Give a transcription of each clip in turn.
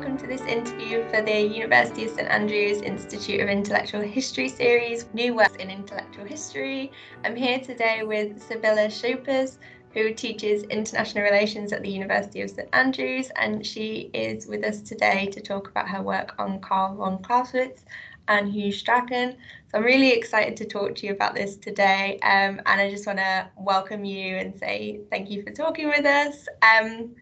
welcome to this interview for the University of St Andrews Institute of Intellectual History series, New Works in Intellectual History. I'm here today with Sibylle Scheipers, who teaches international relations at the University of St Andrews, and she is with us today to talk about her work on Carl von Clausewitz and Hew Strachan. So I'm really excited to talk to you about this today, um, and I just want to welcome you and say thank you for talking with us. Um,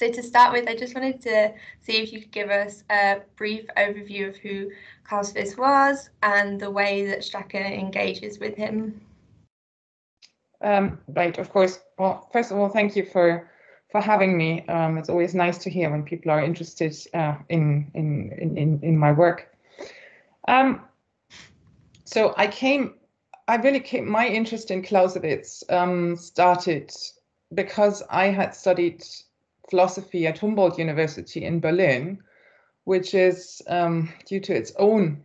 so to start with, I just wanted to see if you could give us a brief overview of who Clausewitz was and the way that Strachan engages with him. Um, right, of course. Well, first of all, thank you for for having me. Um, it's always nice to hear when people are interested uh, in, in, in in my work. Um, so I came, I really came. My interest in Clausewitz um, started because I had studied philosophy at Humboldt University in Berlin, which is, um, due to its own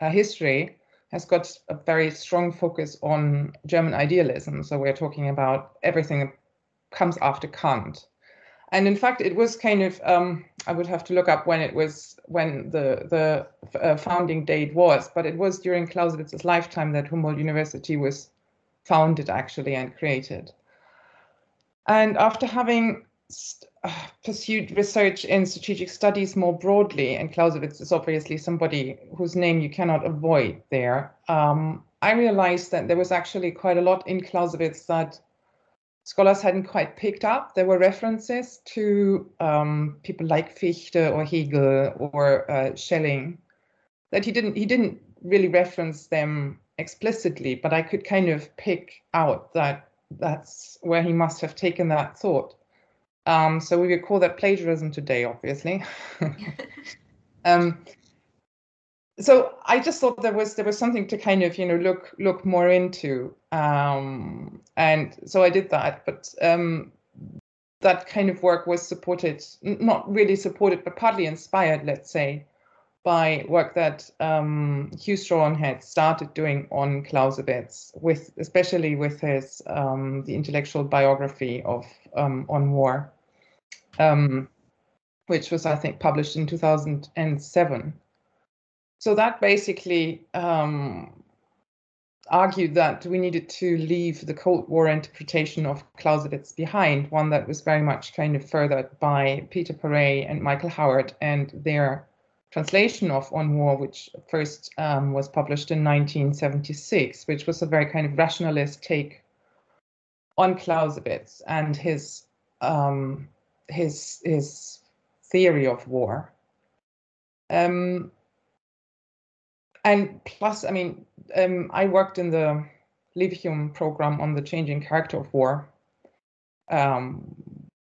uh, history, has got a very strong focus on German idealism. So we're talking about everything that comes after Kant. And in fact, it was kind of, um, I would have to look up when it was, when the, the uh, founding date was, but it was during Clausewitz's lifetime that Humboldt University was founded actually and created. And after having pursued research in strategic studies more broadly, and Clausewitz is obviously somebody whose name you cannot avoid there, um, I realized that there was actually quite a lot in Clausewitz that scholars hadn't quite picked up. There were references to um, people like Fichte or Hegel or uh, Schelling that he didn't he didn't really reference them explicitly, but I could kind of pick out that that's where he must have taken that thought. Um, so we would call that plagiarism today, obviously. um, so I just thought there was there was something to kind of you know look look more into, um, and so I did that. But um, that kind of work was supported, not really supported, but partly inspired, let's say, by work that um, Hew Strachan had started doing on Clausewitz, with especially with his um, the intellectual biography of um, on war um, which was, I think, published in 2007. So that basically um, argued that we needed to leave the Cold War interpretation of Clausewitz behind, one that was very much kind of furthered by Peter Paret and Michael Howard and their translation of On War, which first um, was published in 1976, which was a very kind of rationalist take on Clausewitz and his um, his his theory of war. Um, and plus, I mean, um, I worked in the Leverhulme program on the changing character of war um,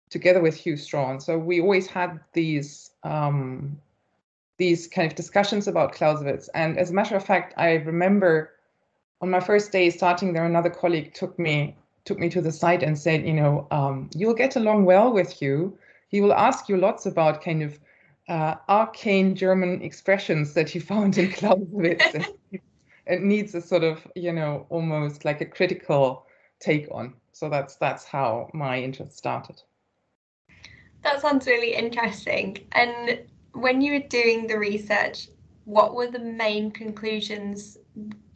together with Hew Strachan. So we always had these um, these kind of discussions about Clausewitz. And as a matter of fact, I remember on my first day starting there, another colleague took me took me to the site and said, you know, um, you'll get along well with you. He will ask you lots about kind of uh, arcane German expressions that he found in Clausewitz. it needs a sort of, you know, almost like a critical take on. So that's that's how my interest started. That sounds really interesting. And when you were doing the research, what were the main conclusions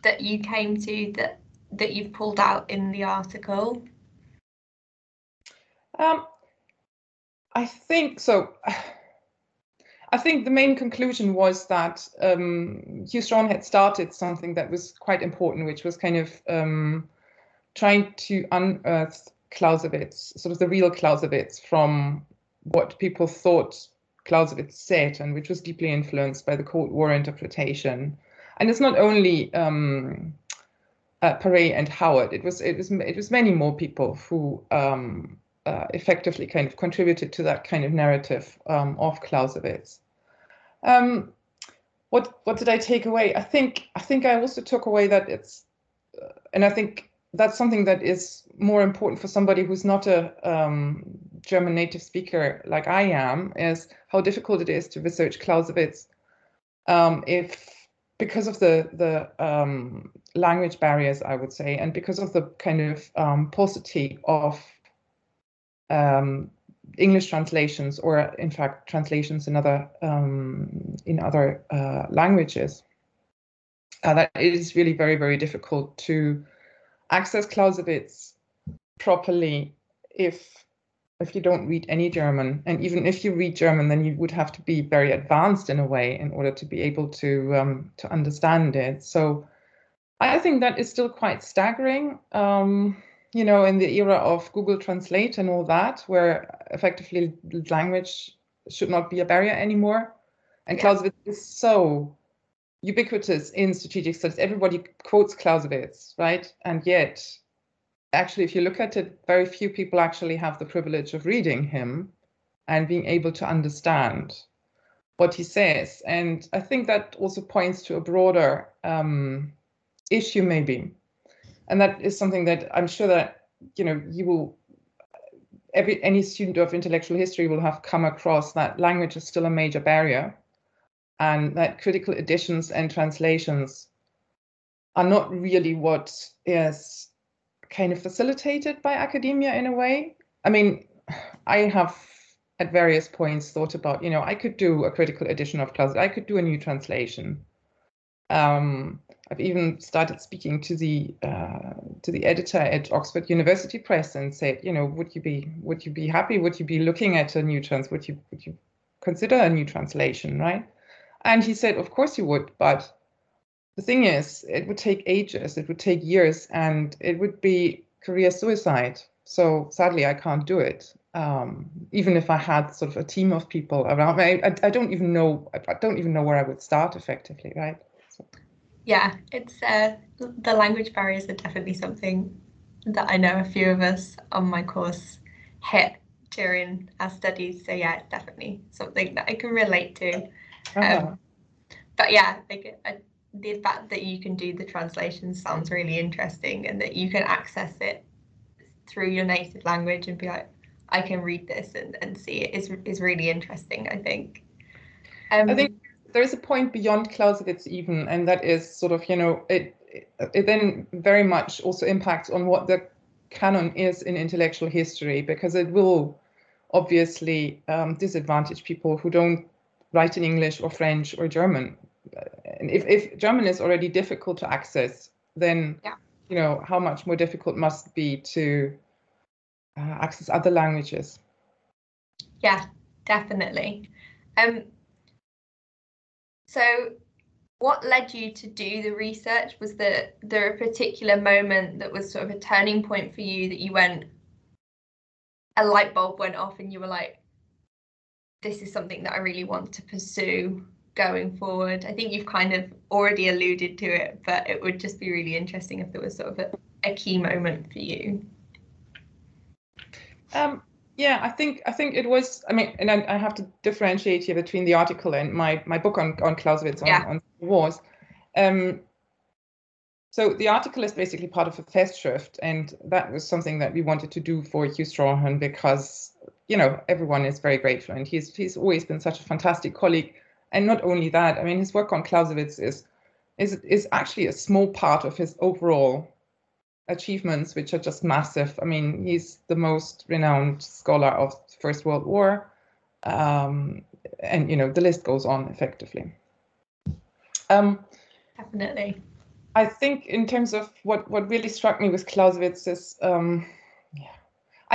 that you came to that that you've pulled out in the article? Um, I think so. I think the main conclusion was that um, Hew Strachan had started something that was quite important, which was kind of um, trying to unearth Clausewitz, sort of the real Clausewitz, from what people thought Clausewitz said, and which was deeply influenced by the Cold War interpretation. And it's not only um, uh, and Howard. It was it was it was many more people who um, uh, effectively kind of contributed to that kind of narrative um, of Clausewitz. Um, what what did I take away? I think I think I also took away that it's, uh, and I think that's something that is more important for somebody who's not a um, German native speaker like I am, is how difficult it is to research Clausewitz um, if because of the the um, language barriers, I would say, and because of the kind of um, paucity of um, English translations or in fact translations in other um, in other uh, languages. Uh, that it is really very very difficult to access Clausewitz properly if if you don't read any German, and even if you read German, then you would have to be very advanced in a way in order to be able to um, to understand it. So I think that is still quite staggering. Um, you know, in the era of Google Translate and all that, where effectively language should not be a barrier anymore. And yeah. Clausewitz is so ubiquitous in strategic studies. Everybody quotes Clausewitz, right? And yet, actually, if you look at it, very few people actually have the privilege of reading him and being able to understand what he says. And I think that also points to a broader um, issue, maybe, and that is something that I'm sure that you know you will every any student of intellectual history will have come across that language is still a major barrier and that critical editions and translations are not really what is kind of facilitated by academia in a way i mean i have at various points thought about you know i could do a critical edition of class i could do a new translation um, I've even started speaking to the uh, to the editor at Oxford University Press and said, you know, would you be would you be happy? Would you be looking at a new trans? Would you would you consider a new translation, right? And he said, of course you would, but the thing is, it would take ages, it would take years, and it would be career suicide. So sadly, I can't do it. Um, even if I had sort of a team of people around me, I, I don't even know. I don't even know where I would start effectively, right? So yeah, it's uh, the language barriers are definitely something that I know a few of us on my course hit during our studies. So yeah, it's definitely something that I can relate to. Uh-huh. Um, but yeah, like the fact that you can do the translation sounds really interesting, and that you can access it through your native language and be like, I can read this and, and see it is is really interesting. I think. Um, I think there is a point beyond Clausewitz even, and that is sort of, you know, it, it then very much also impacts on what the canon is in intellectual history, because it will obviously um, disadvantage people who don't write in English or French or German. And if, if German is already difficult to access, then yeah. you know how much more difficult must be to uh, access other languages. Yeah, definitely. Um, so, what led you to do the research? Was there there a particular moment that was sort of a turning point for you that you went, a light bulb went off, and you were like, "This is something that I really want to pursue." Going forward? I think you've kind of already alluded to it, but it would just be really interesting if there was sort of a, a key moment for you. Um, yeah, I think I think it was. I mean, and I, I, have to differentiate here between the article and my my book on on Clausewitz on, yeah. on wars. Um, so the article is basically part of a Festschrift, and that was something that we wanted to do for Hew Strachan because you know everyone is very grateful, and he's he's always been such a fantastic colleague. And not only that, I mean, his work on Clausewitz is is is actually a small part of his overall achievements, which are just massive. I mean, he's the most renowned scholar of the First World War, um, and you know the list goes on effectively. Um, Definitely. I think in terms of what what really struck me with Clausewitz is, um,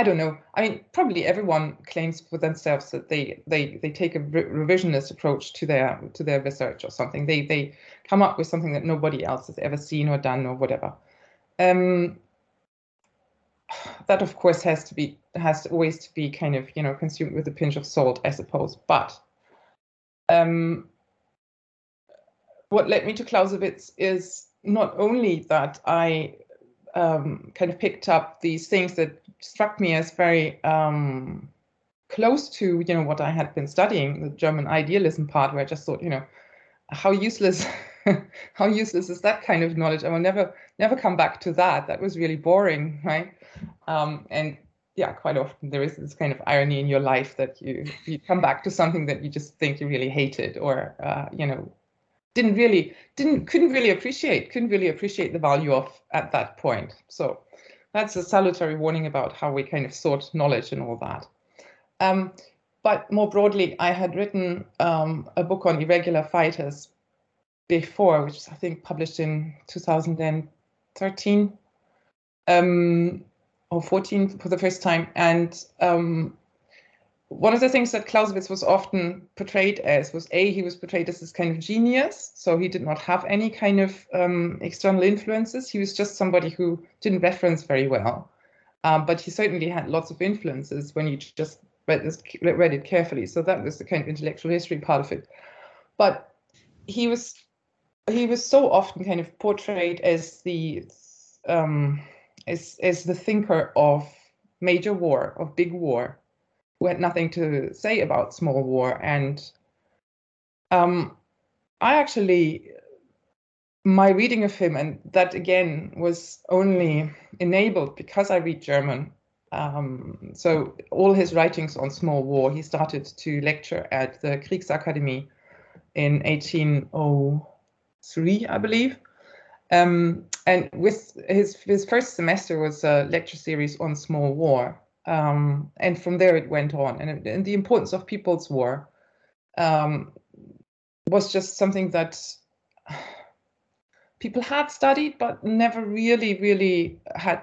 I don't know. I mean, probably everyone claims for themselves that they they they take a re- revisionist approach to their to their research or something. They they come up with something that nobody else has ever seen or done or whatever. Um, that of course has to be has to always to be kind of you know consumed with a pinch of salt, I suppose. But um, what led me to Clausewitz is not only that I um, kind of picked up these things that struck me as very um, close to you know what I had been studying, the German idealism part, where I just thought you know how useless how useless is that kind of knowledge? I will never never come back to that. That was really boring, right? Um, and yeah, quite often there is this kind of irony in your life that you you come back to something that you just think you really hated or uh, you know didn't really didn't couldn't really appreciate couldn't really appreciate the value of at that point. So that's a salutary warning about how we kind of sort knowledge and all that. Um, but more broadly, I had written um, a book on irregular fighters before, which was, I think, published in 2013 um, or 14 for the first time. And um, one of the things that Clausewitz was often portrayed as was A, he was portrayed as this kind of genius. So he did not have any kind of um, external influences. He was just somebody who didn't reference very well. Um, but he certainly had lots of influences when you just read, this, read it carefully. So that was the kind of intellectual history part of it. But he was he was so often kind of portrayed as the um, as as the thinker of major war, of big war, who had nothing to say about small war. And um, I actually, my reading of him, and that again was only enabled because I read German. Um, so all his writings on small war, he started to lecture at the Kriegsakademie in 1803, I believe. Um, and with his his first semester was a lecture series on small war, um, and from there it went on. And, and the importance of People's War um, was just something that people had studied, but never really, really had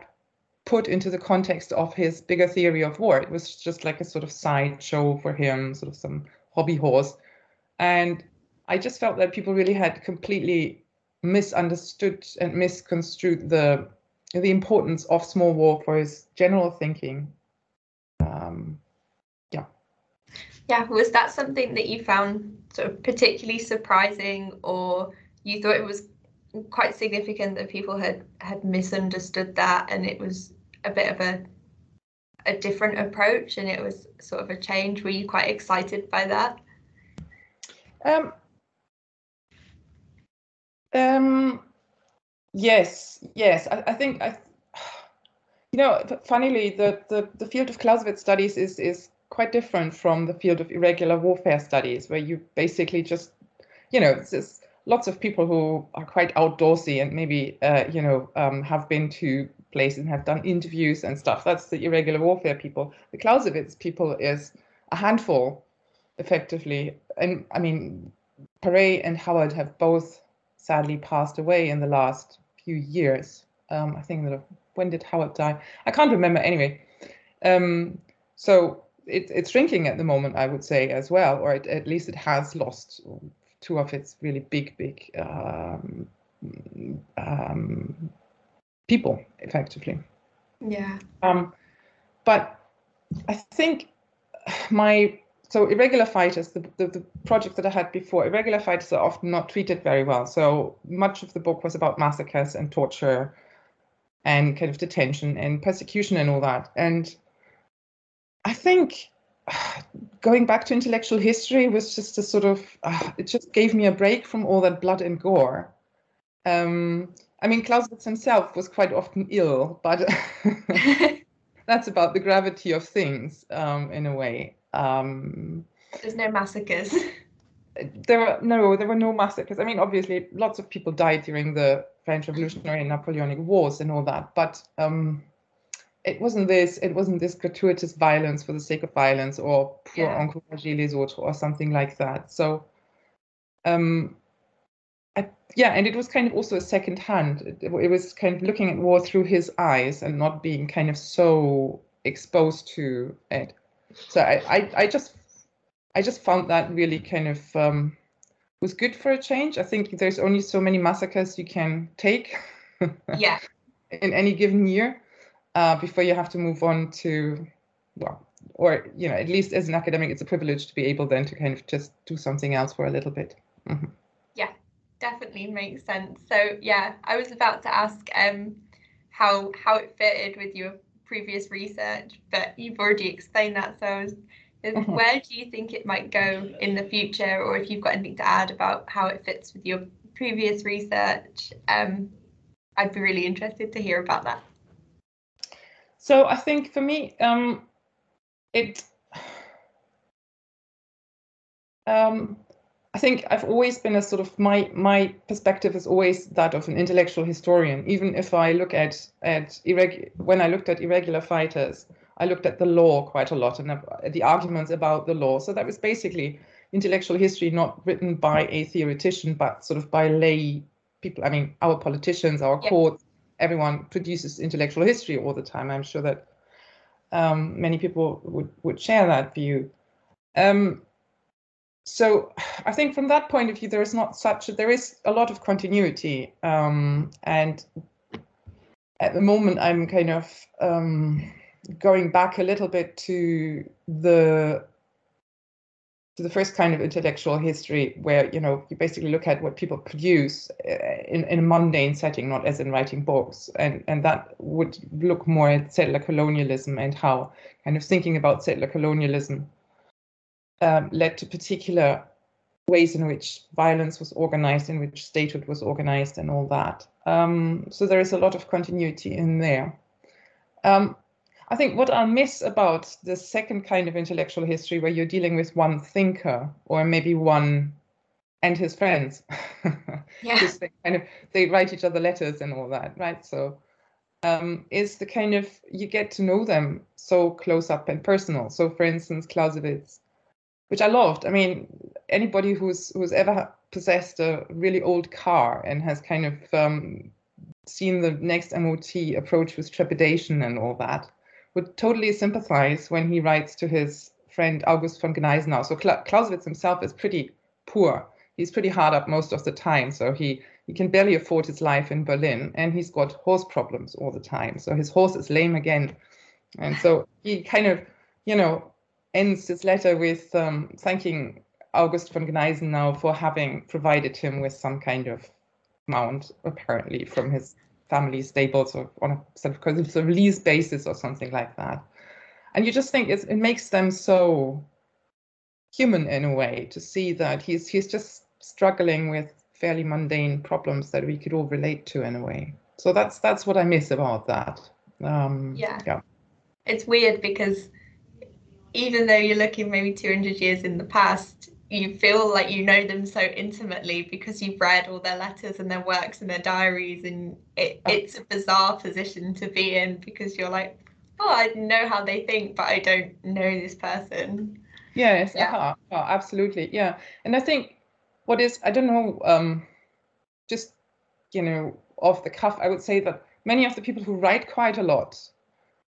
put into the context of his bigger theory of war. It was just like a sort of sideshow for him, sort of some hobby horse. And I just felt that people really had completely misunderstood and misconstrued the the importance of small war for his general thinking. Um, yeah. Yeah, was that something that you found sort of particularly surprising, or you thought it was quite significant that people had had misunderstood that, and it was a bit of a a different approach, and it was sort of a change? Were you quite excited by that? Um, um, yes, yes. I, I think I, you know, funnily, the, the the field of Clausewitz studies is is quite different from the field of irregular warfare studies, where you basically just, you know, there's lots of people who are quite outdoorsy and maybe, uh, you know, um, have been to places and have done interviews and stuff. That's the irregular warfare people. The Clausewitz people is a handful, effectively. And I mean, Paret and Howard have both sadly passed away in the last few years. Um, I think that when did Howard die? I can't remember anyway. Um, so it, it's shrinking at the moment, I would say as well, or it, at least it has lost two of its really big, big um, um people, effectively. Yeah. Um, but I think my so irregular fighters, the, the, the, project that I had before, irregular fighters are often not treated very well. So much of the book was about massacres and torture and kind of detention and persecution and all that. And I think going back to intellectual history was just a sort of, uh, it just gave me a break from all that blood and gore. Um, I mean, Clausewitz himself was quite often ill, but that's about the gravity of things um, in a way. Um, There's no massacres. There were no, there were no massacres. I mean, obviously, lots of people died during the French Revolutionary and Napoleonic Wars and all that, but um, it wasn't this. It wasn't this gratuitous violence for the sake of violence, or pour yeah. encourager les autres, or something like that. So, um, I, yeah, and it was kind of also a second hand. It, it was kind of looking at war through his eyes and not being kind of so exposed to it so I, I, I just I just found that really kind of um, was good for a change. I think there's only so many massacres you can take. yeah. In any given year, uh, before you have to move on to, well, or you know, at least as an academic, it's a privilege to be able then to kind of just do something else for a little bit. Mm-hmm. Yeah, definitely makes sense. So yeah, I was about to ask um, how how it fitted with your previous research, but you've already explained that. So, was, mm-hmm. where do you think it might go in the future, or if you've got anything to add about how it fits with your previous research? Um, I'd be really interested to hear about that. So, I think for me, um, it. Um, I think I've always been a sort of my my perspective is always that of an intellectual historian. Even if I look at at irreg- when I looked at irregular fighters, I looked at the law quite a lot and the arguments about the law. So that was basically intellectual history not written by a theoretician, but sort of by lay people. I mean, our politicians, our yeah. courts, everyone produces intellectual history all the time. I'm sure that um, many people would, would share that view. Um, so I think from that point of view, there is not such a, there is a lot of continuity, um, and at the moment I'm kind of um, going back a little bit to the to the first kind of intellectual history where you know you basically look at what people produce uh, in, in a mundane setting not as in writing books and and that would look more at settler colonialism and how kind of thinking about settler colonialism um, led to particular ways in which violence was organized, in which statehood was organized, and all that. Um, so there is a lot of continuity in there. Um, I think what I'll miss about the second kind of intellectual history, where you're dealing with one thinker or maybe one and his friends, yeah, they kind of they write each other letters and all that, right? So um, is the kind of you get to know them so close up and personal. So, for instance, Clausewitz which I loved. I mean, anybody who's who's ever possessed a really old car and has kind of um, seen the next MOT approach with trepidation and all that would totally sympathize when he writes to his friend August von Gneisenau. So Clausewitz himself is pretty poor. He's pretty hard up most of the time. So he, he can barely afford his life in Berlin and he's got horse problems all the time. So his horse is lame again. And so he kind of, you know, ends his letter with um, thanking August von Gneisenau for having provided him with some kind of mount, apparently from his family stables or on a sort of, sort of lease basis or something like that. And you just think it makes them so human in a way to see that he's he's just struggling with fairly mundane problems that we could all relate to in a way. So that's that's what I miss about that. Um, yeah. yeah. It's weird because even though you're looking maybe 200 years in the past, you feel like you know them so intimately because you've read all their letters and their works and their diaries and it, it's a bizarre position to be in because you're like oh i know how they think but i don't know this person yes yeah. uh-huh. oh, absolutely yeah and i think what is i don't know um just you know off the cuff i would say that many of the people who write quite a lot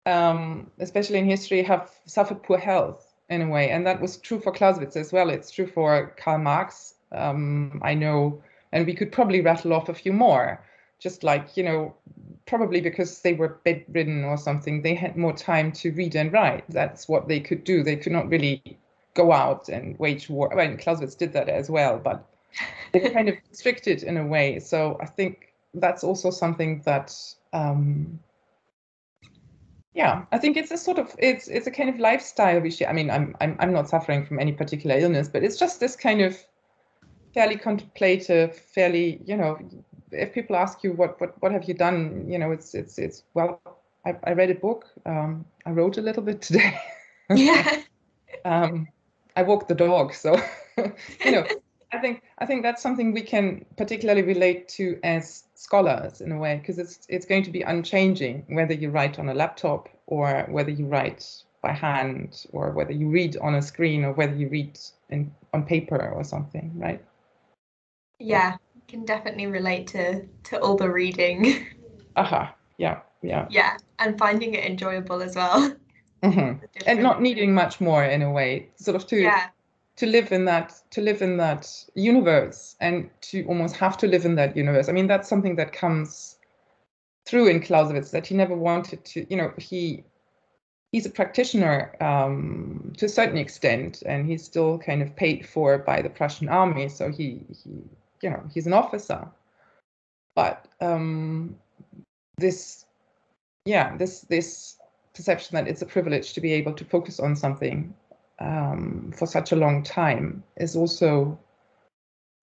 um, especially in history, have suffered poor health in a way. And that was true for Clausewitz as well. It's true for Karl Marx. Um, I know, and we could probably rattle off a few more, just like, you know, probably because they were bedridden or something, they had more time to read and write. That's what they could do. They could not really go out and wage war. Well, Clausewitz did that as well, but they kind of restricted in a way. So I think that's also something that um, yeah i think it's a sort of it's it's a kind of lifestyle we share i mean i'm i'm, I'm not suffering from any particular illness but it's just this kind of fairly contemplative fairly you know if people ask you what what what have you done you know it's it's it's well i, I read a book um, i wrote a little bit today. Yeah. Um, i walked the dog so you know I think I think that's something we can particularly relate to as scholars in a way because it's it's going to be unchanging whether you write on a laptop or whether you write by hand or whether you read on a screen or whether you read in on paper or something, right? Yeah, can definitely relate to to all the reading. Aha, uh-huh. yeah, yeah. Yeah, and finding it enjoyable as well. Mm-hmm. And not needing much more in a way, sort of to yeah to live in that to live in that universe and to almost have to live in that universe. I mean that's something that comes through in clausewitz that he never wanted to you know he he's a practitioner um, to a certain extent and he's still kind of paid for by the prussian army so he he you know he's an officer. But um, this yeah this this perception that it's a privilege to be able to focus on something um, for such a long time is also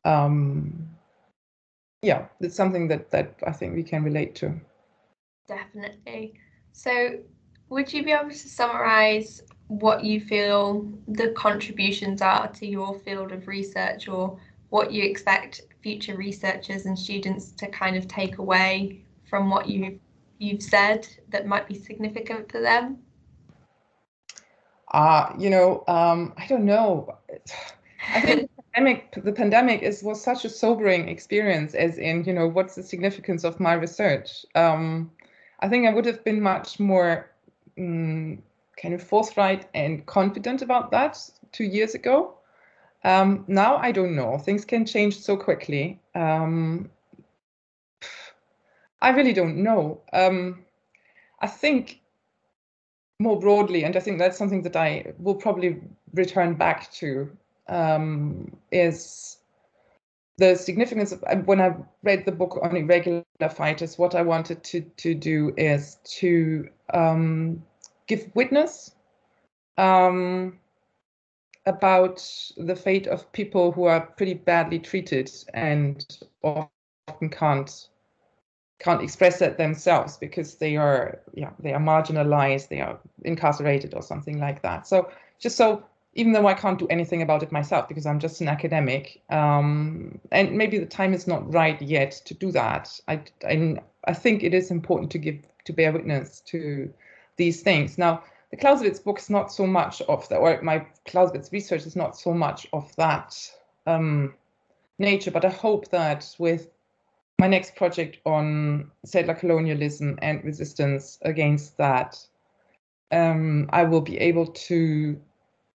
um, yeah it's something that that i think we can relate to. Definitely. So would you be able to summarize what you feel the contributions are to your field of research or what you expect future researchers and students to kind of take away from what you've you've said that might be significant for them Uh, you know, um, I don't know. I think the pandemic, the pandemic is was such a sobering experience. As in, you know, what's the significance of my research? Um, I think I would have been much more um, kind of forthright and confident about that two years ago. Um, now I don't know. Things can change so quickly. Um, I really don't know. Um, I think more broadly, and I think that's something that I will probably return back to, um, is the significance of when I read the book on irregular fighters. What I wanted to to do is to um, give witness um, about the fate of people who are pretty badly treated and often can't can't express it themselves because they are yeah they are marginalized they are incarcerated or something like that. So just so even though i can't do anything about it myself because i'm just an academic um, and maybe the time is not right yet to do that I, I i think it is important to give to bear witness to these things. Now the clausewitz book is not so much of the or my clausewitz research is not so much of that um, nature but i hope that with my next project on settler colonialism and resistance against that, um, I will be able to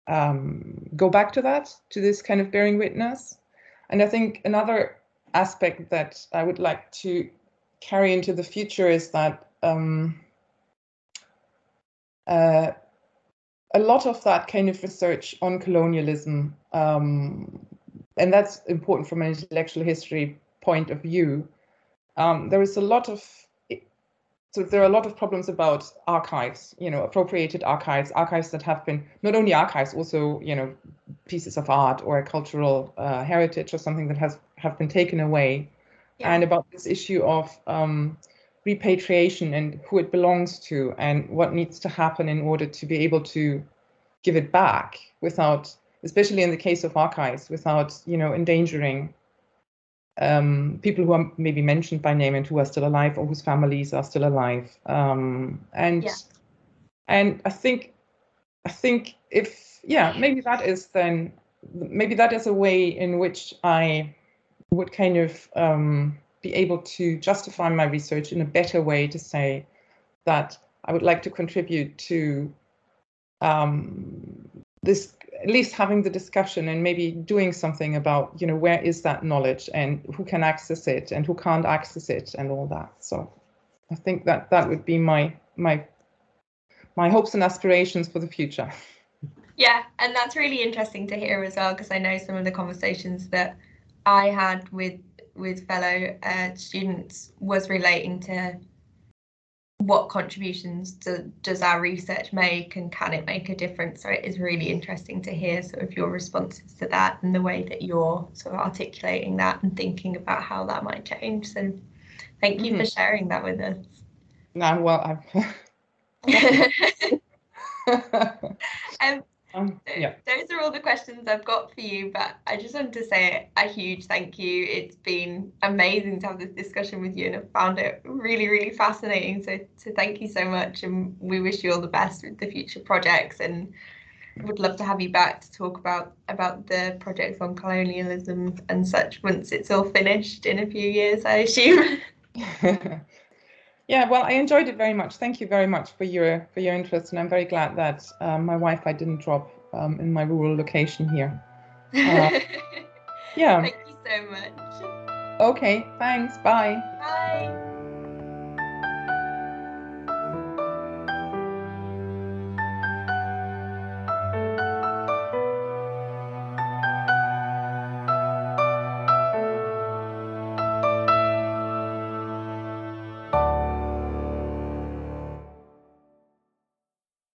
um, go back to that, to this kind of bearing witness. And I think another aspect that I would like to carry into the future is that um, uh, a lot of that kind of research on colonialism, um, and that's important from an intellectual history point of view, um, there is a lot of so there are a lot of problems about archives, you know, appropriated archives, archives that have been not only archives, also you know, pieces of art or a cultural uh, heritage or something that has have been taken away, yeah. and about this issue of um, repatriation and who it belongs to and what needs to happen in order to be able to give it back without, especially in the case of archives, without you know endangering um, people who are maybe mentioned by name and who are still alive or whose families are still alive. Um, and yeah. and I think I think if yeah maybe that is then maybe that is a way in which I would kind of um, be able to justify my research in a better way to say that I would like to contribute to um, this at least having the discussion and maybe doing something about you know where is that knowledge and who can access it and who can't access it and all that. So i think that that would be my my my hopes and aspirations for the future. Yeah and that's really interesting to hear as well because i know some of the conversations that i had with with fellow uh, students was relating to what contributions do, does our research make and can it make a difference? So it is really interesting to hear sort of your responses to that and the way that you're sort of articulating that and thinking about how that might change. So thank you mm-hmm. for sharing that with us. No, well, um, um, yeah. Those are all the questions I've got for you, but I just wanted to say a huge thank you. It's been amazing to have this discussion with you, and I've found it really, really fascinating. So, so thank you so much, and we wish you all the best with the future projects, and would love to have you back to talk about about the projects on colonialism and such once it's all finished in a few years, I assume. Yeah, well, I enjoyed it very much. Thank you very much for your for your interest, and I'm very glad that um, my Wi-Fi didn't drop um, in my rural location here. Uh, yeah. Thank you so much. Okay. Thanks. Bye. Bye.